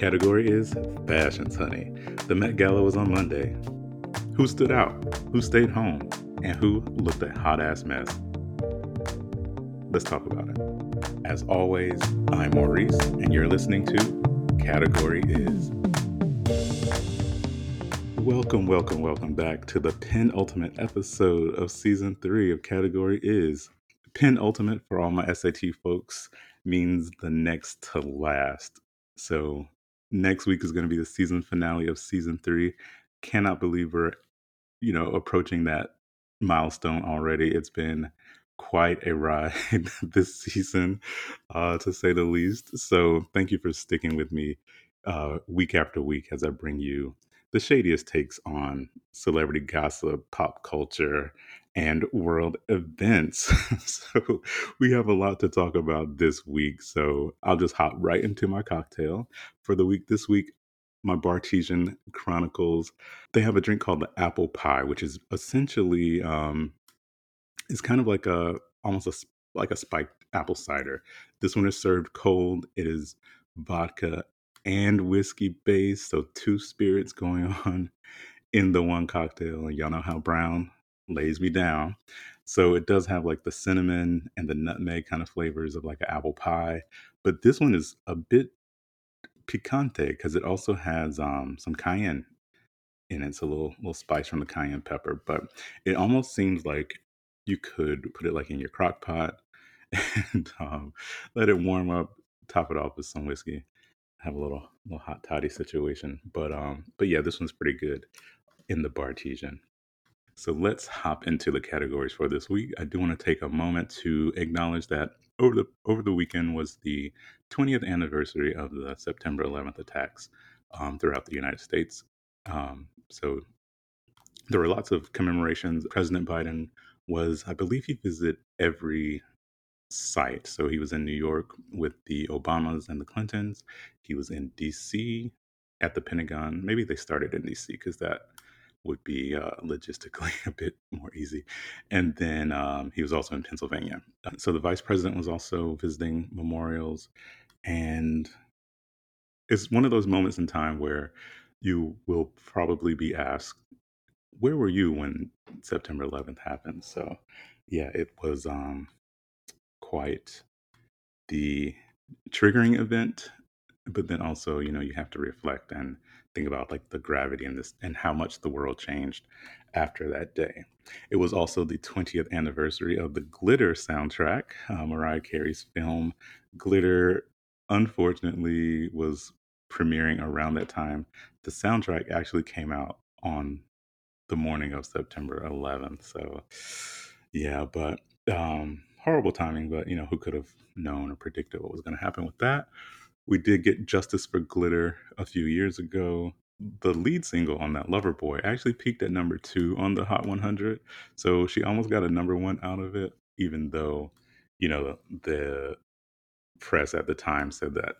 category is fashions, honey. The Met Gala was on Monday. Who stood out? Who stayed home? And who looked a hot ass mess? Let's talk about it. As always, I'm Maurice, and you're listening to Category Is. Welcome, welcome, welcome back to the penultimate episode of season three of Category Is. Penultimate for all my SAT folks means the next to last. So next week is going to be the season finale of season three. Cannot believe we're, you know, approaching that milestone already. It's been quite a ride this season, uh, to say the least. So thank you for sticking with me uh, week after week as I bring you the shadiest takes on celebrity gossip, pop culture, and world events. so we have a lot to talk about this week. So I'll just hop right into my cocktail for the week this week. My Bartesian Chronicles. They have a drink called the apple pie, which is essentially um, it's kind of like a almost a like a spiked apple cider. This one is served cold. It is vodka and whiskey based, so two spirits going on in the one cocktail. And y'all know how brown lays me down. So it does have like the cinnamon and the nutmeg kind of flavors of like an apple pie, but this one is a bit picante because it also has um, some cayenne in it. It's a little little spice from the cayenne pepper, but it almost seems like you could put it like in your crock pot and um, let it warm up, top it off with some whiskey, have a little little hot toddy situation. But um, but yeah, this one's pretty good in the Bartesian. So let's hop into the categories for this week. I do want to take a moment to acknowledge that over the over the weekend was the 20th anniversary of the September 11th attacks um, throughout the United States. Um, so there were lots of commemorations. President Biden was, I believe, he visited every site. So he was in New York with the Obamas and the Clintons. He was in D.C. at the Pentagon. Maybe they started in D.C. because that would be uh, logistically a bit more easy. And then um, he was also in Pennsylvania. Uh, so the vice president was also visiting memorials. And it's one of those moments in time where you will probably be asked, where were you when September 11th happened? So, yeah, it was um, quite the triggering event but then also you know you have to reflect and think about like the gravity and this and how much the world changed after that day. It was also the 20th anniversary of the glitter soundtrack uh, mariah carey's film. Glitter unfortunately was premiering around that time. The soundtrack actually came out on the morning of september 11th so yeah but um horrible timing but you know who could have known or predicted what was going to happen with that we did get Justice for Glitter a few years ago. The lead single on that Lover Boy actually peaked at number two on the Hot 100. So she almost got a number one out of it, even though, you know, the press at the time said that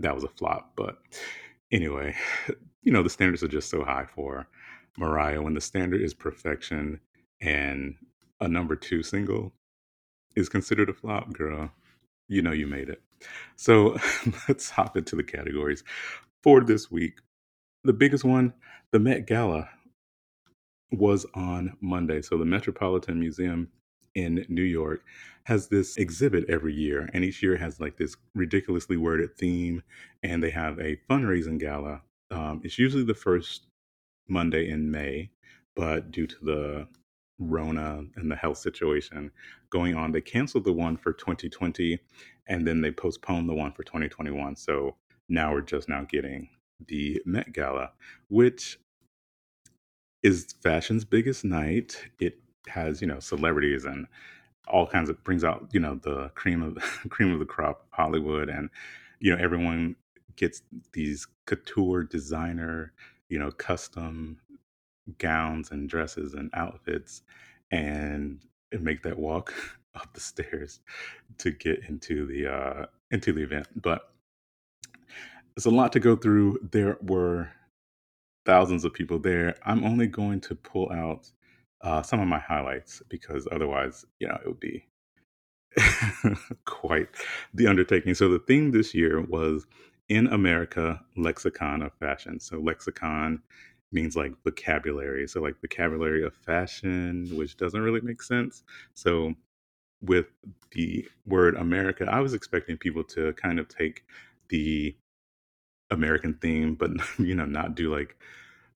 that was a flop. But anyway, you know, the standards are just so high for Mariah. When the standard is perfection and a number two single is considered a flop, girl, you know you made it. So let's hop into the categories for this week. The biggest one, the Met Gala, was on Monday. So the Metropolitan Museum in New York has this exhibit every year, and each year has like this ridiculously worded theme, and they have a fundraising gala. Um, it's usually the first Monday in May, but due to the Rona and the health situation going on, they canceled the one for 2020 and then they postponed the one for 2021. So now we're just now getting the Met Gala, which is fashion's biggest night. It has, you know, celebrities and all kinds of brings out, you know, the cream of cream of the crop Hollywood and you know, everyone gets these couture designer, you know, custom gowns and dresses and outfits and, make that walk up the stairs to get into the uh into the event but there's a lot to go through. There were thousands of people there. I'm only going to pull out uh, some of my highlights because otherwise you know it would be quite the undertaking. So the theme this year was in America lexicon of fashion. So lexicon means like vocabulary. So like vocabulary of fashion, which doesn't really make sense. So with the word America, I was expecting people to kind of take the American theme, but you know, not do like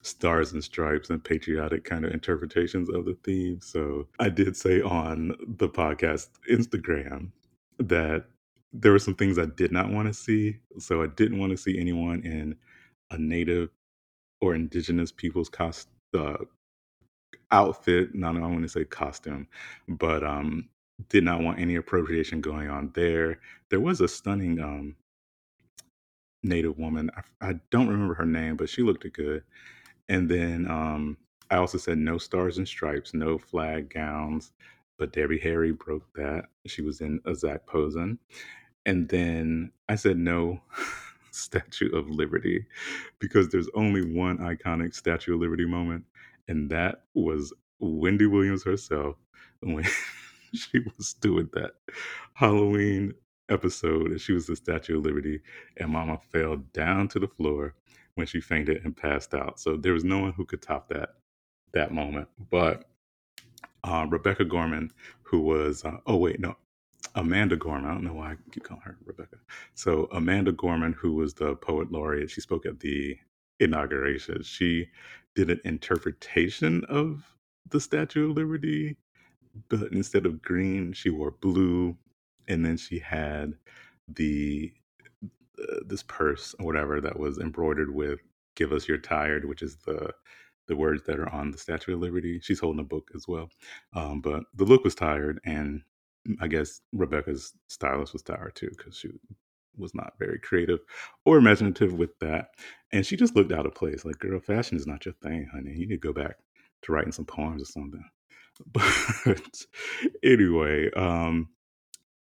stars and stripes and patriotic kind of interpretations of the theme. So I did say on the podcast Instagram that there were some things I did not want to see. So I didn't want to see anyone in a native or indigenous people's cost uh, outfit. Not I want to say costume, but um, did not want any appropriation going on there. There was a stunning um, native woman. I, I don't remember her name, but she looked good. And then um, I also said no stars and stripes, no flag gowns. But Debbie Harry broke that. She was in a Zac Posen. And then I said no Statue of Liberty because there's only one iconic Statue of Liberty moment, and that was Wendy Williams herself when she was doing that Halloween episode and she was the Statue of Liberty, and Mama fell down to the floor when she fainted and passed out. So there was no one who could top that that moment. But uh, Rebecca Gorman, who was uh, oh wait no Amanda Gorman. I don't know why I keep calling her Rebecca. So Amanda Gorman, who was the poet laureate, she spoke at the inauguration. She did an interpretation of the Statue of Liberty, but instead of green, she wore blue, and then she had the uh, this purse or whatever that was embroidered with "Give us your tired," which is the the words that are on the Statue of Liberty. She's holding a book as well, um, but the look was tired, and I guess Rebecca's stylist was tired too because she was not very creative or imaginative with that, and she just looked out of place. Like, girl, fashion is not your thing, honey. You need to go back to writing some poems or something. But anyway, um,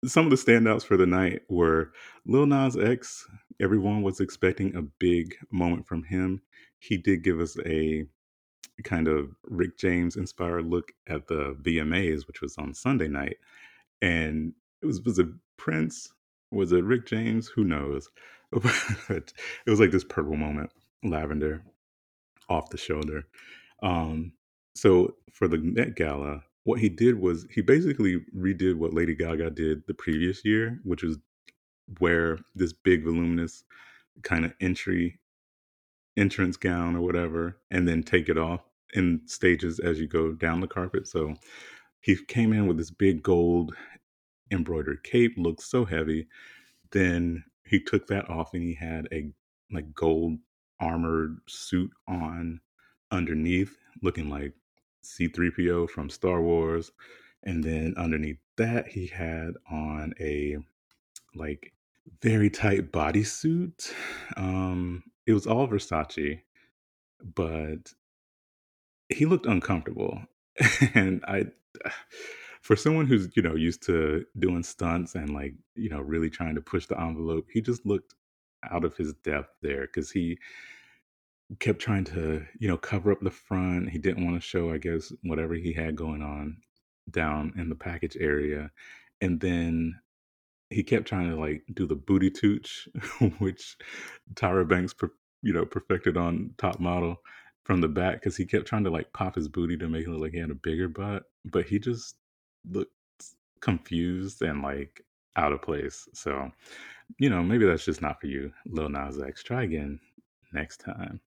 some of the standouts for the night were Lil Nas X. Everyone was expecting a big moment from him. He did give us a kind of Rick James inspired look at the VMAs, which was on Sunday night. And it was was it Prince? Was it Rick James? Who knows? But it was like this purple moment, lavender, off the shoulder. Um, so for the Met Gala, what he did was he basically redid what Lady Gaga did the previous year, which was wear this big voluminous kind of entry entrance gown or whatever, and then take it off in stages as you go down the carpet. So he came in with this big gold embroidered cape, looked so heavy. Then he took that off and he had a like gold armored suit on underneath, looking like C3PO from Star Wars. And then underneath that, he had on a like very tight bodysuit. Um, it was all Versace, but he looked uncomfortable. and I, for someone who's, you know, used to doing stunts and like, you know, really trying to push the envelope, he just looked out of his depth there because he kept trying to, you know, cover up the front. He didn't want to show, I guess, whatever he had going on down in the package area. And then he kept trying to like do the booty tooch, which Tyra Banks, per, you know, perfected on Top Model from the back because he kept trying to like pop his booty to make it look like he had a bigger butt, but he just looked confused and like out of place. So, you know, maybe that's just not for you, Lil Nas X. Try again next time.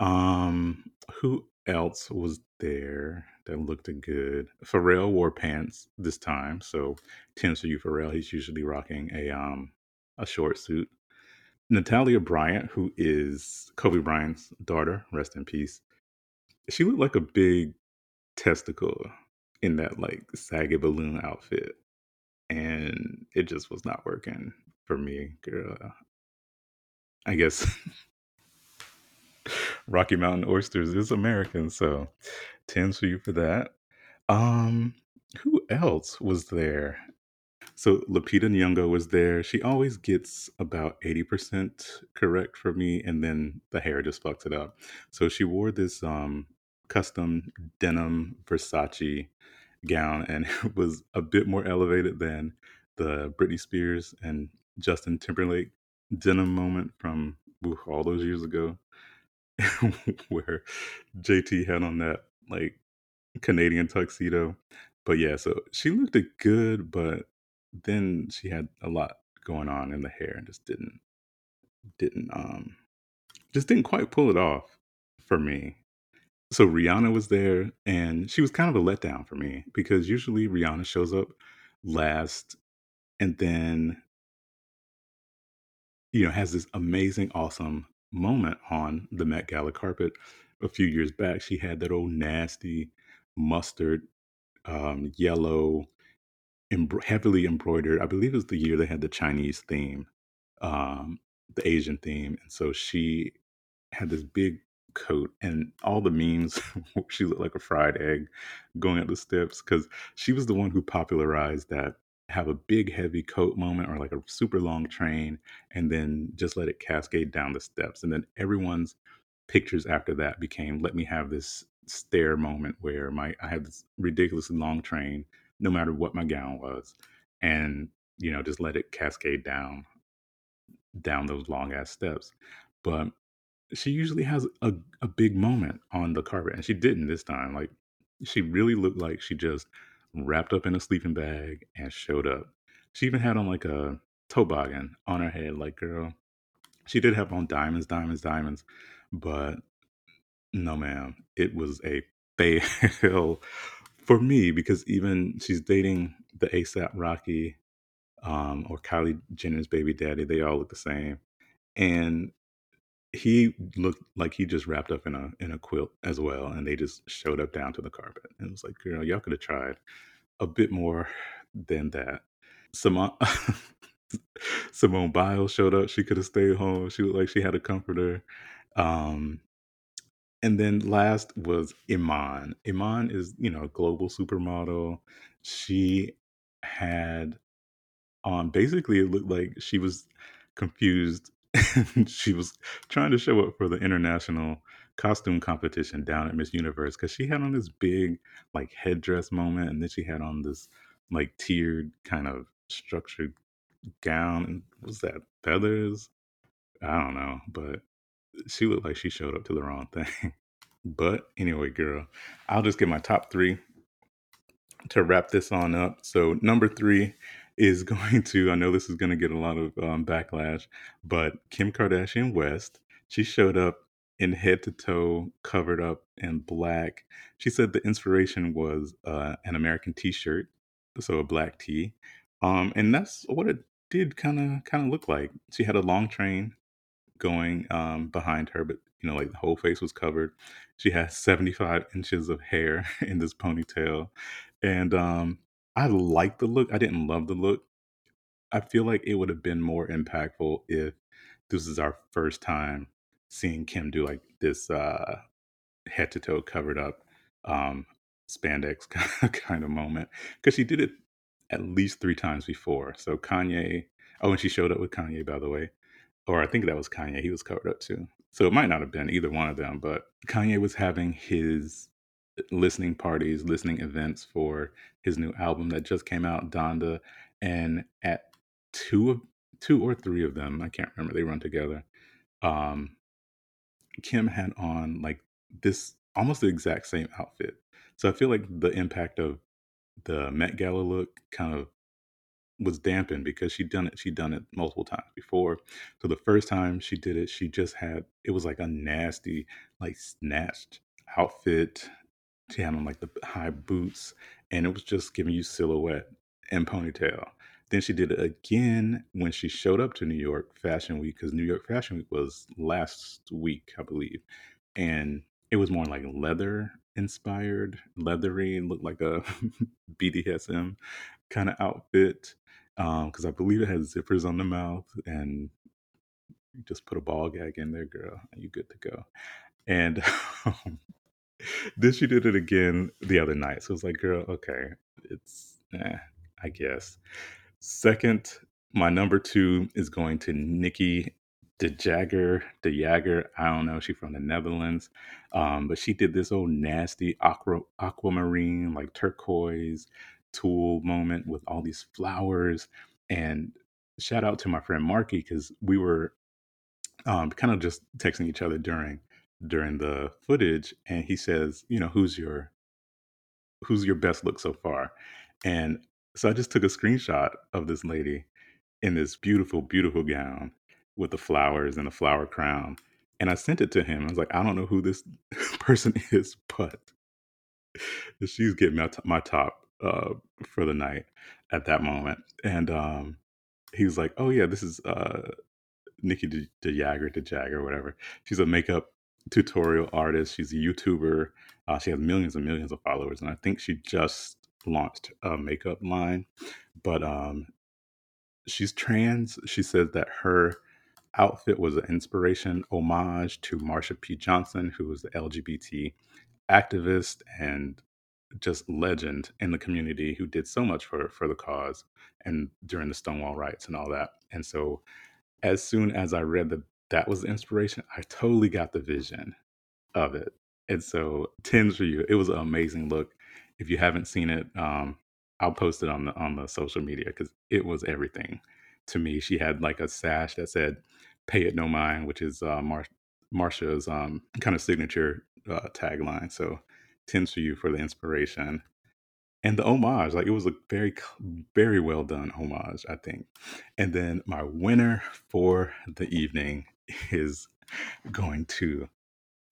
Um, who else was there that looked good? Pharrell wore pants this time, so tens for you, Pharrell. He's usually rocking a um a short suit. Natalia Bryant, who is Kobe Bryant's daughter, rest in peace. She looked like a big testicle in that like saggy balloon outfit, and it just was not working for me, girl. I guess Rocky Mountain Oysters is American, so tens for you for that. Um, who else was there? So Lupita Nyong'o was there. She always gets about 80% correct for me, and then the hair just fucks it up. So she wore this um custom denim Versace gown, and it was a bit more elevated than the Britney Spears and Justin Timberlake denim moment from all those years ago, where JT had on that like Canadian tuxedo. But yeah, so she looked good, but then she had a lot going on in the hair and just didn't didn't um just didn't quite pull it off for me. So Rihanna was there and she was kind of a letdown for me because usually Rihanna shows up last and then you know has this amazing awesome moment on the Met Gala carpet a few years back. She had that old nasty mustard um, yellow embro- heavily embroidered. I believe it was the year they had the Chinese theme, um, the Asian theme, and so she had this big coat and all the memes. she looked like a fried egg going up the steps because she was the one who popularized that have a big heavy coat moment or like a super long train and then just let it cascade down the steps and then everyone's pictures after that became let me have this stair moment where my I had this ridiculously long train no matter what my gown was and you know just let it cascade down down those long ass steps. But she usually has a, a big moment on the carpet and she didn't this time like she really looked like she just wrapped up in a sleeping bag and showed up. She even had on like a toboggan on her head like girl she did have on diamonds diamonds diamonds but no ma'am it was a fail for me because even she's dating the asap rocky um, or kylie jenner's baby daddy they all look the same and he looked like he just wrapped up in a in a quilt as well, and they just showed up down to the carpet. And it was like, girl, y'all could have tried a bit more than that. Simone Simone Biles showed up. She could have stayed home. She looked like she had a comforter. Um, and then last was Iman. Iman is, you know, a global supermodel. She had on basically it looked like she was confused she was trying to show up for the international costume competition down at Miss Universe because she had on this big like headdress moment and then she had on this like tiered kind of structured gown and was that feathers? I don't know, but she looked like she showed up to the wrong thing. but anyway, girl, I'll just get my top three to wrap this on up. So number three is going to. I know this is going to get a lot of um, backlash, but Kim Kardashian West. She showed up in head to toe, covered up in black. She said the inspiration was uh, an American T-shirt, so a black tee, um, and that's what it did kind of kind of look like. She had a long train going um, behind her, but you know, like the whole face was covered. She has 75 inches of hair in this ponytail. And um, I like the look. I didn't love the look. I feel like it would have been more impactful if this is our first time seeing Kim do like this uh, head to toe covered up um, spandex kind of moment because she did it at least three times before. So Kanye, oh, and she showed up with Kanye, by the way or I think that was Kanye. He was covered up too. So it might not have been either one of them, but Kanye was having his listening parties, listening events for his new album that just came out, Donda, and at two of two or three of them, I can't remember, they run together. Um, Kim had on like this almost the exact same outfit. So I feel like the impact of the Met Gala look kind of was dampened because she'd done it she'd done it multiple times before. So the first time she did it she just had it was like a nasty like snatched outfit. She had on like the high boots and it was just giving you silhouette and ponytail. Then she did it again when she showed up to new york fashion week because new york fashion week was last week i believe and it was more like leather inspired leathery looked like a bdsm kind of outfit because I believe it has zippers on the mouth, and you just put a ball gag in there, girl, and you good to go. And um, then she did it again the other night, so it's like, girl, okay, it's, eh, I guess. Second, my number two is going to Nikkie De Jagger, De Jagger. I don't know. She's from the Netherlands, um, but she did this old nasty aqua, aquamarine, like turquoise, tulle moment with all these flowers and shout out to my friend Marky because we were um, kind of just texting each other during during the footage, and he says, you know, who's your who's your best look so far? And so I just took a screenshot of this lady in this beautiful, beautiful gown with the flowers and the flower crown. And I sent it to him. I was like, I don't know who this person is, but she's getting my, t- my top uh, for the night at that moment. And um, he was like, Oh, yeah, this is uh, Nikkie De- Jagger, DeJagger, DeJagger, whatever. She's a makeup tutorial artist. She's a YouTuber. Uh, she has millions and millions of followers. And I think she just launched a makeup line. But um, she's trans. She says that her outfit was an inspiration homage to Marsha P. Johnson, who was the LGBT activist and just legend in the community who did so much for for the cause and during the Stonewall riots and all that. And so as soon as I read that that was the inspiration, I totally got the vision of it. And so tens for you. It was an amazing look. If you haven't seen it, um, I'll post it on the on the social media because it was everything to me. She had like a sash that said "Pay it no mind," which is uh, Mar- Marsha's um, kind of signature uh, tagline. So tens for you for the inspiration and the homage. Like it was a very very well done homage, I think. And then my winner for the evening is going to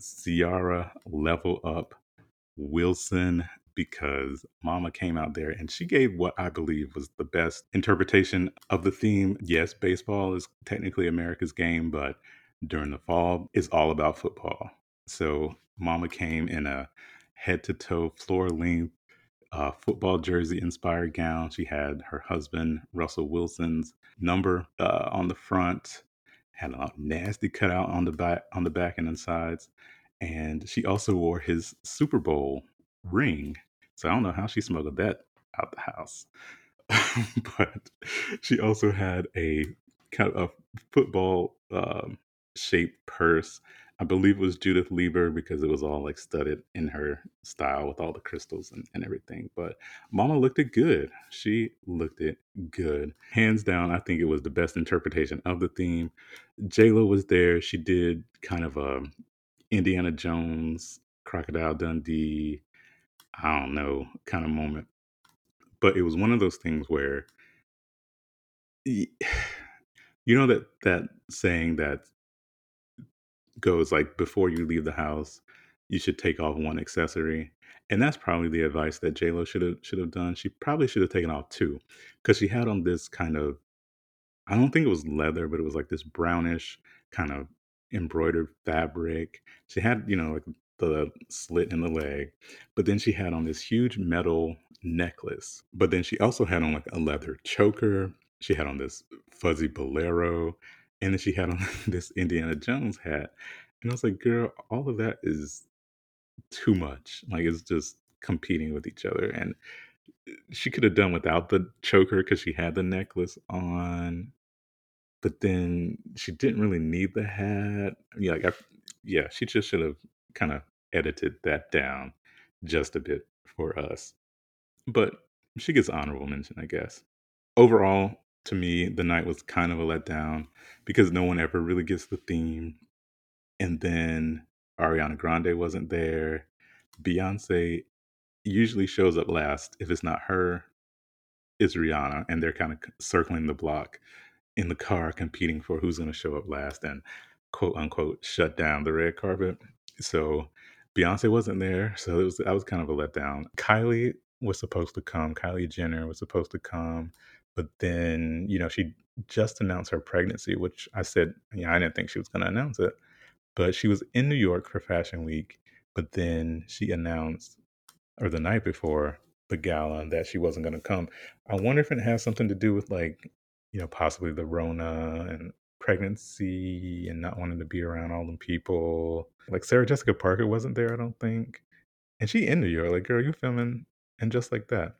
Ciara Level Up Wilson because Mama came out there and she gave what I believe was the best interpretation of the theme. Yes, baseball is technically America's game, but during the fall, it's all about football. So Mama came in a head to toe, floor length uh, football jersey inspired gown. She had her husband, Russell Wilson's number uh, on the front, had a nasty cutout on the back on the back and the sides and she also wore his Super Bowl ring. So I don't know how she smuggled that out the house. but she also had a kind of a football um, shaped purse. I believe it was Judith Leiber because it was all like studded in her style with all the crystals and, and everything. But Mama looked it good. She looked it good. Hands down, I think it was the best interpretation of the theme. JLo was there. She did kind of a Indiana Jones, Crocodile Dundee, I don't know, kind of moment. But it was one of those things where you know that that saying that goes like before you leave the house, you should take off one accessory. And that's probably the advice that JLo should have should have done. She probably should have taken off two. Because she had on this kind of I don't think it was leather, but it was like this brownish kind of embroidered fabric. She had, you know, like the slit in the leg, but then she had on this huge metal necklace. But then she also had on like a leather choker. She had on this fuzzy bolero, and then she had on this Indiana Jones hat. And I was like, girl, all of that is too much. Like it's just competing with each other. And uh, she could have done without the choker because she had the necklace on but then she didn't really need the hat. Yeah, like I, yeah, she just should have kind of edited that down just a bit for us. But she gets honorable mention, I guess. Overall, to me, the night was kind of a letdown because no one ever really gets the theme. And then Ariana Grande wasn't there. Beyonce usually shows up last. If it's not her, it's Rihanna, and they're kind of circling the block in the car competing for who's going to show up last and quote unquote shut down the red carpet. So Beyonce wasn't there, so it was that was kind of a letdown. Kylie was supposed to come. Kylie Jenner was supposed to come, but then you know she just announced her pregnancy, which I said, yeah, I didn't think she was going to announce it, but she was in New York for Fashion Week. But then she announced, or the night before the gala, that she wasn't going to come. I wonder if it has something to do with like you know, possibly the Rona and pregnancy and not wanting to be around all them people. Like Sarah Jessica Parker wasn't there, I don't think. And she in New York, like, girl, you filming and just like that.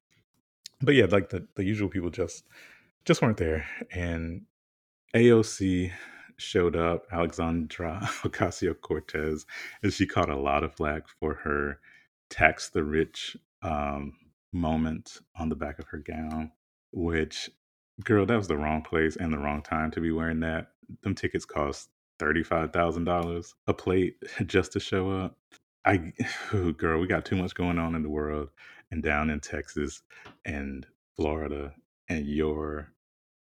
But yeah, like the, the usual people just just weren't there. And AOC showed up, Alexandra Ocasio Cortez, and she caught a lot of flack for her tax the rich um, moment on the back of her gown, which Girl, that was the wrong place and the wrong time to be wearing that. Them tickets cost $35,000 a plate just to show up. I girl, we got too much going on in the world and down in Texas and Florida and your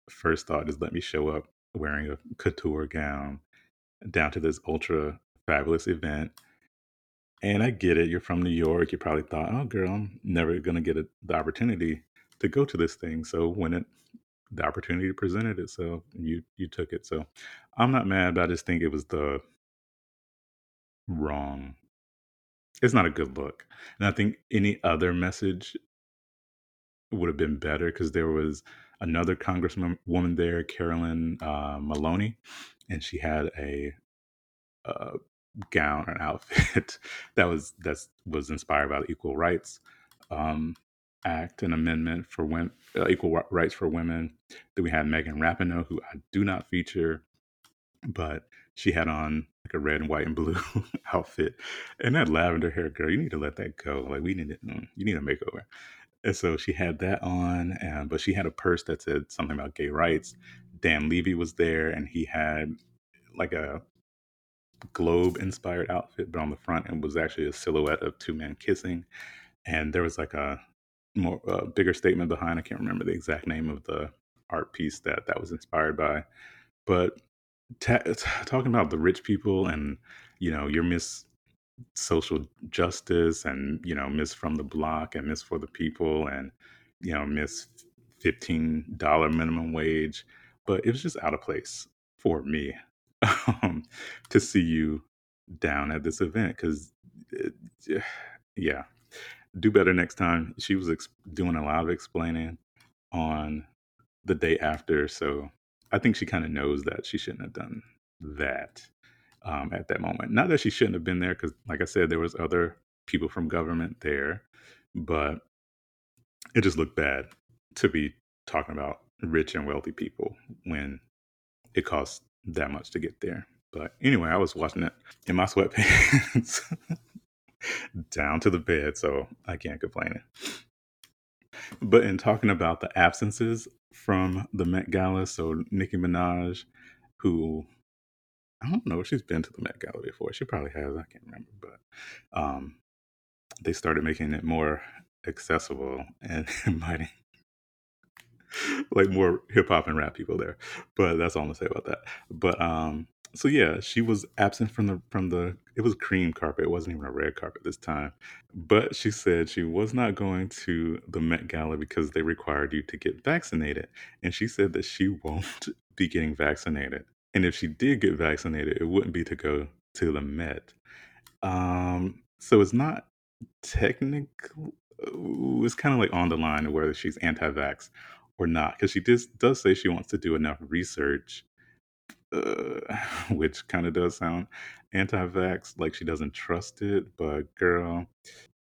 first thought is let me show up wearing a couture gown down to this ultra fabulous event. And I get it. You're from New York. You probably thought, oh, girl, I'm never going to get a, the opportunity to go to this thing. So when it the opportunity presented itself, you you took it. So I'm not mad, but I just think it was the wrong. It's not a good look, and I think any other message would have been better because there was another congresswoman woman there, Carolyn uh, Maloney, and she had a uh, gown or an outfit that was that was inspired by the Equal Rights um, Act, an amendment for women, uh, equal rights for women. Then we had Megan Rapinoe, who I do not feature, but she had on like a red and white and blue outfit, and that lavender hair, girl, you need to let that go. Like we need it, mm, you need a makeover. And so she had that on, and but she had a purse that said something about gay rights. Dan Levy was there, and he had like a globe inspired outfit, but on the front it was actually a silhouette of two men kissing. And there was like a more uh, bigger statement behind. I can't remember the exact name of the art piece that that was inspired by, but ta- talking about the rich people and you know your Miss Social Justice and you know Miss from the Block and Miss for the People and you know Miss fifteen dollar minimum wage, but it was just out of place for me um, to see you down at this event because yeah. Do better next time. She was ex- doing a lot of explaining on the day after so i think she kind of knows that she shouldn't have done that um, at that moment not that she shouldn't have been there because like i said there was other people from government there but it just looked bad to be talking about rich and wealthy people when it costs that much to get there. But anyway, I was watching it in my sweatpants down to the bed, so I can't complain. But in talking about the absences from the Met Gala, so Nicki Minaj, who I don't know if she's been to the Met Gala before. She probably has. I can't remember, but um, they started making it more accessible and inviting like more hip hop and rap people there. But that's all I'm gonna say about that. But um, so yeah, she was absent from the from the it was cream carpet. It wasn't even a red carpet this time. But she said she was not going to the Met Gala because they required you to get vaccinated. And she said that she won't be getting vaccinated. And if she did get vaccinated, it wouldn't be to go to the Met. Um, so it's not technical. It's kind of like on the line of whether she's anti-vax or not, because she does does say she wants to do enough research, uh, which kind of does sound anti-vax, like she doesn't trust it. But girl,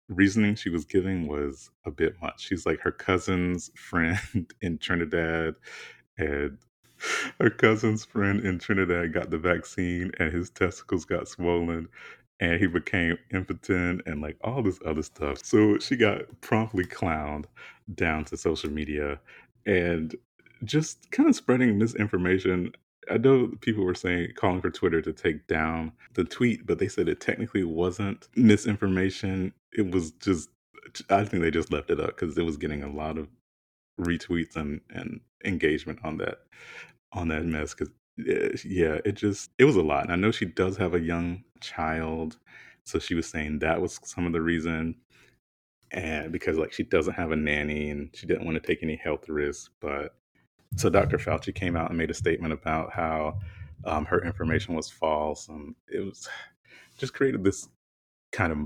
reasoning she was giving was a bit much. She's like her cousin's friend in Trinidad, and her cousin's friend in Trinidad got the vaccine, and his testicles got swollen. And he became impotent and like all this other stuff. So she got promptly clowned down to social media and just kind of spreading misinformation. I know people were saying calling for Twitter to take down the tweet, but they said it technically wasn't misinformation. It was just I think they just left it up because it was getting a lot of retweets and, and engagement on that on that mess because eh, yeah it just it was a lot and i know she does have a young child so she was saying that was some of the reason and because like she doesn't have a nanny and she didn't want to take any health risks but so dr fauci came out and made a statement about how um, her information was false and it was just created this kind of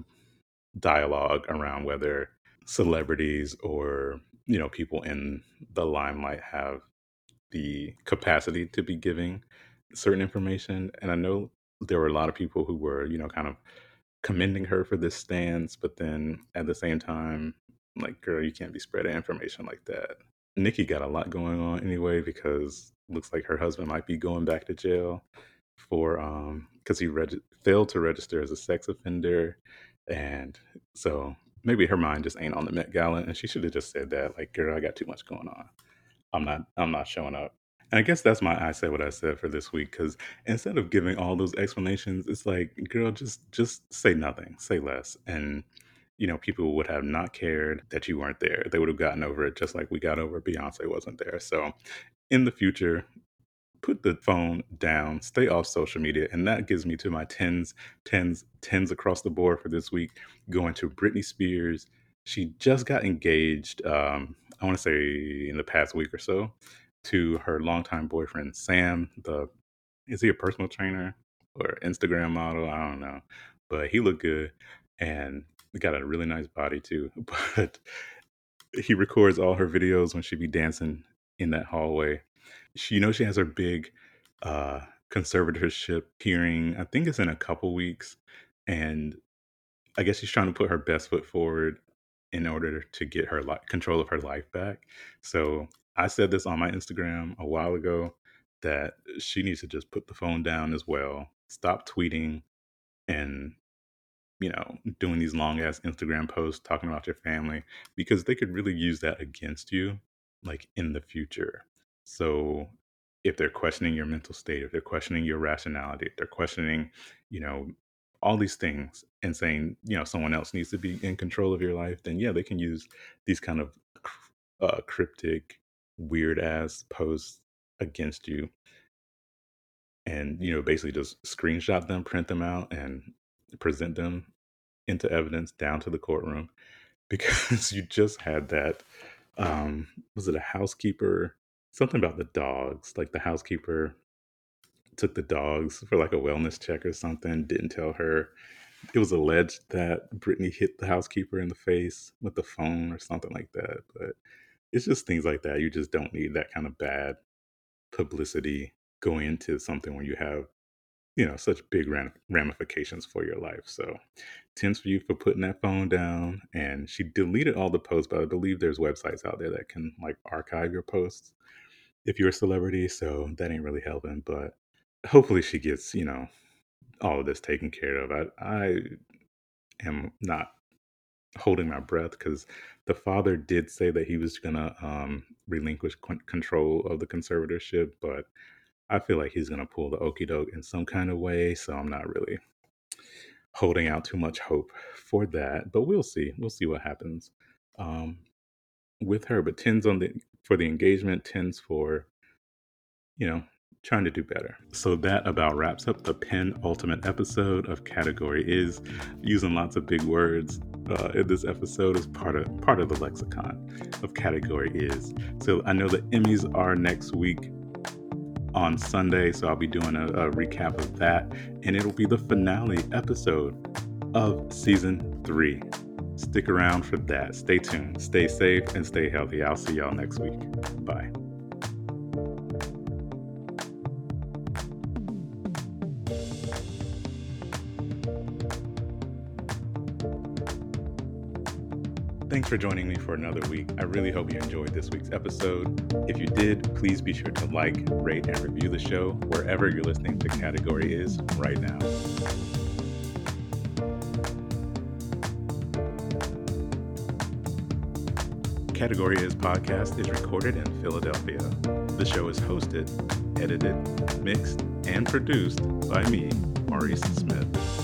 dialogue around whether celebrities or you know people in the limelight have the capacity to be giving certain information and i know there were a lot of people who were you know kind of commending her for this stance, but then at the same time, like, girl, you can't be spreading information like that. Nicki got a lot going on anyway because looks like her husband might be going back to jail for um because he reg- failed to register as a sex offender, and so maybe her mind just ain't on the Met Gala, and she should have just said that, like, girl, I got too much going on. I'm not I'm not showing up. And I guess that's my I said what I said for this week because instead of giving all those explanations, it's like, girl, just just say nothing, say less, and you know, people would have not cared that you weren't there. They would have gotten over it just like we got over Beyonce wasn't there. So in the future, put the phone down, stay off social media. And that gives me to my tens, tens, tens across the board for this week. Going to Britney Spears. She just got engaged, um, I want to say in the past week or so, to her longtime boyfriend, Sam. The is he a personal trainer or Instagram model? I don't know. But he looked good and got a really nice body too. But he records all her videos when she be dancing in that hallway. She, you know, she has her big uh, conservatorship hearing. I think it's in a couple weeks, and I guess she's trying to put her best foot forward in order to get her li- control of her life back. So I said this on my Instagram a while ago that she needs to just put the phone down as well, stop tweeting, and you know, doing these long ass Instagram posts talking about your family because they could really use that against you like in the future. So if they're questioning your mental state, if they're questioning your rationality, if they're questioning, you know, all these things and saying, you know, someone else needs to be in control of your life, then yeah, they can use these kind of uh, cryptic, weird ass posts against you and, you know, basically just screenshot them, print them out, and present them into evidence down to the courtroom because you just had that um was it a housekeeper? Something about the dogs like the housekeeper took the dogs for like a wellness check or something didn't tell her. It was alleged that Britney hit the housekeeper in the face with the phone or something like that but it's just things like that you just don't need that kind of bad publicity going into something when you have you know such big ram- ramifications for your life so tens for you for putting that phone down and she deleted all the posts but i believe there's websites out there that can like archive your posts if you're a celebrity so that ain't really helping but hopefully she gets you know all of this taken care of i, I am not holding my breath because the father did say that he was gonna um, relinquish control of the conservatorship but I feel like he's gonna pull the okey doke in some kind of way, so I'm not really holding out too much hope for that. But we'll see. We'll see what happens um, with her. But tens on the for the engagement, tens for you know trying to do better. So that about wraps up the penultimate episode of Category Is. Using lots of big words uh, in this episode is part of part of the lexicon of Category Is. So I know the Emmys are next week on Sunday, so I'll be doing a, a, recap of that, and it'll be the finale episode of season three. Stick around for that. Stay tuned, stay safe, and stay healthy. I'll see y'all next week. For joining me for another week. I really hope you enjoyed this week's episode. If you did, please be sure to like, rate, and review the show wherever you're listening to Category Is right now. Category Is podcast is recorded in Philadelphia. The show is hosted, edited, mixed, and produced by me, Maurice Smith.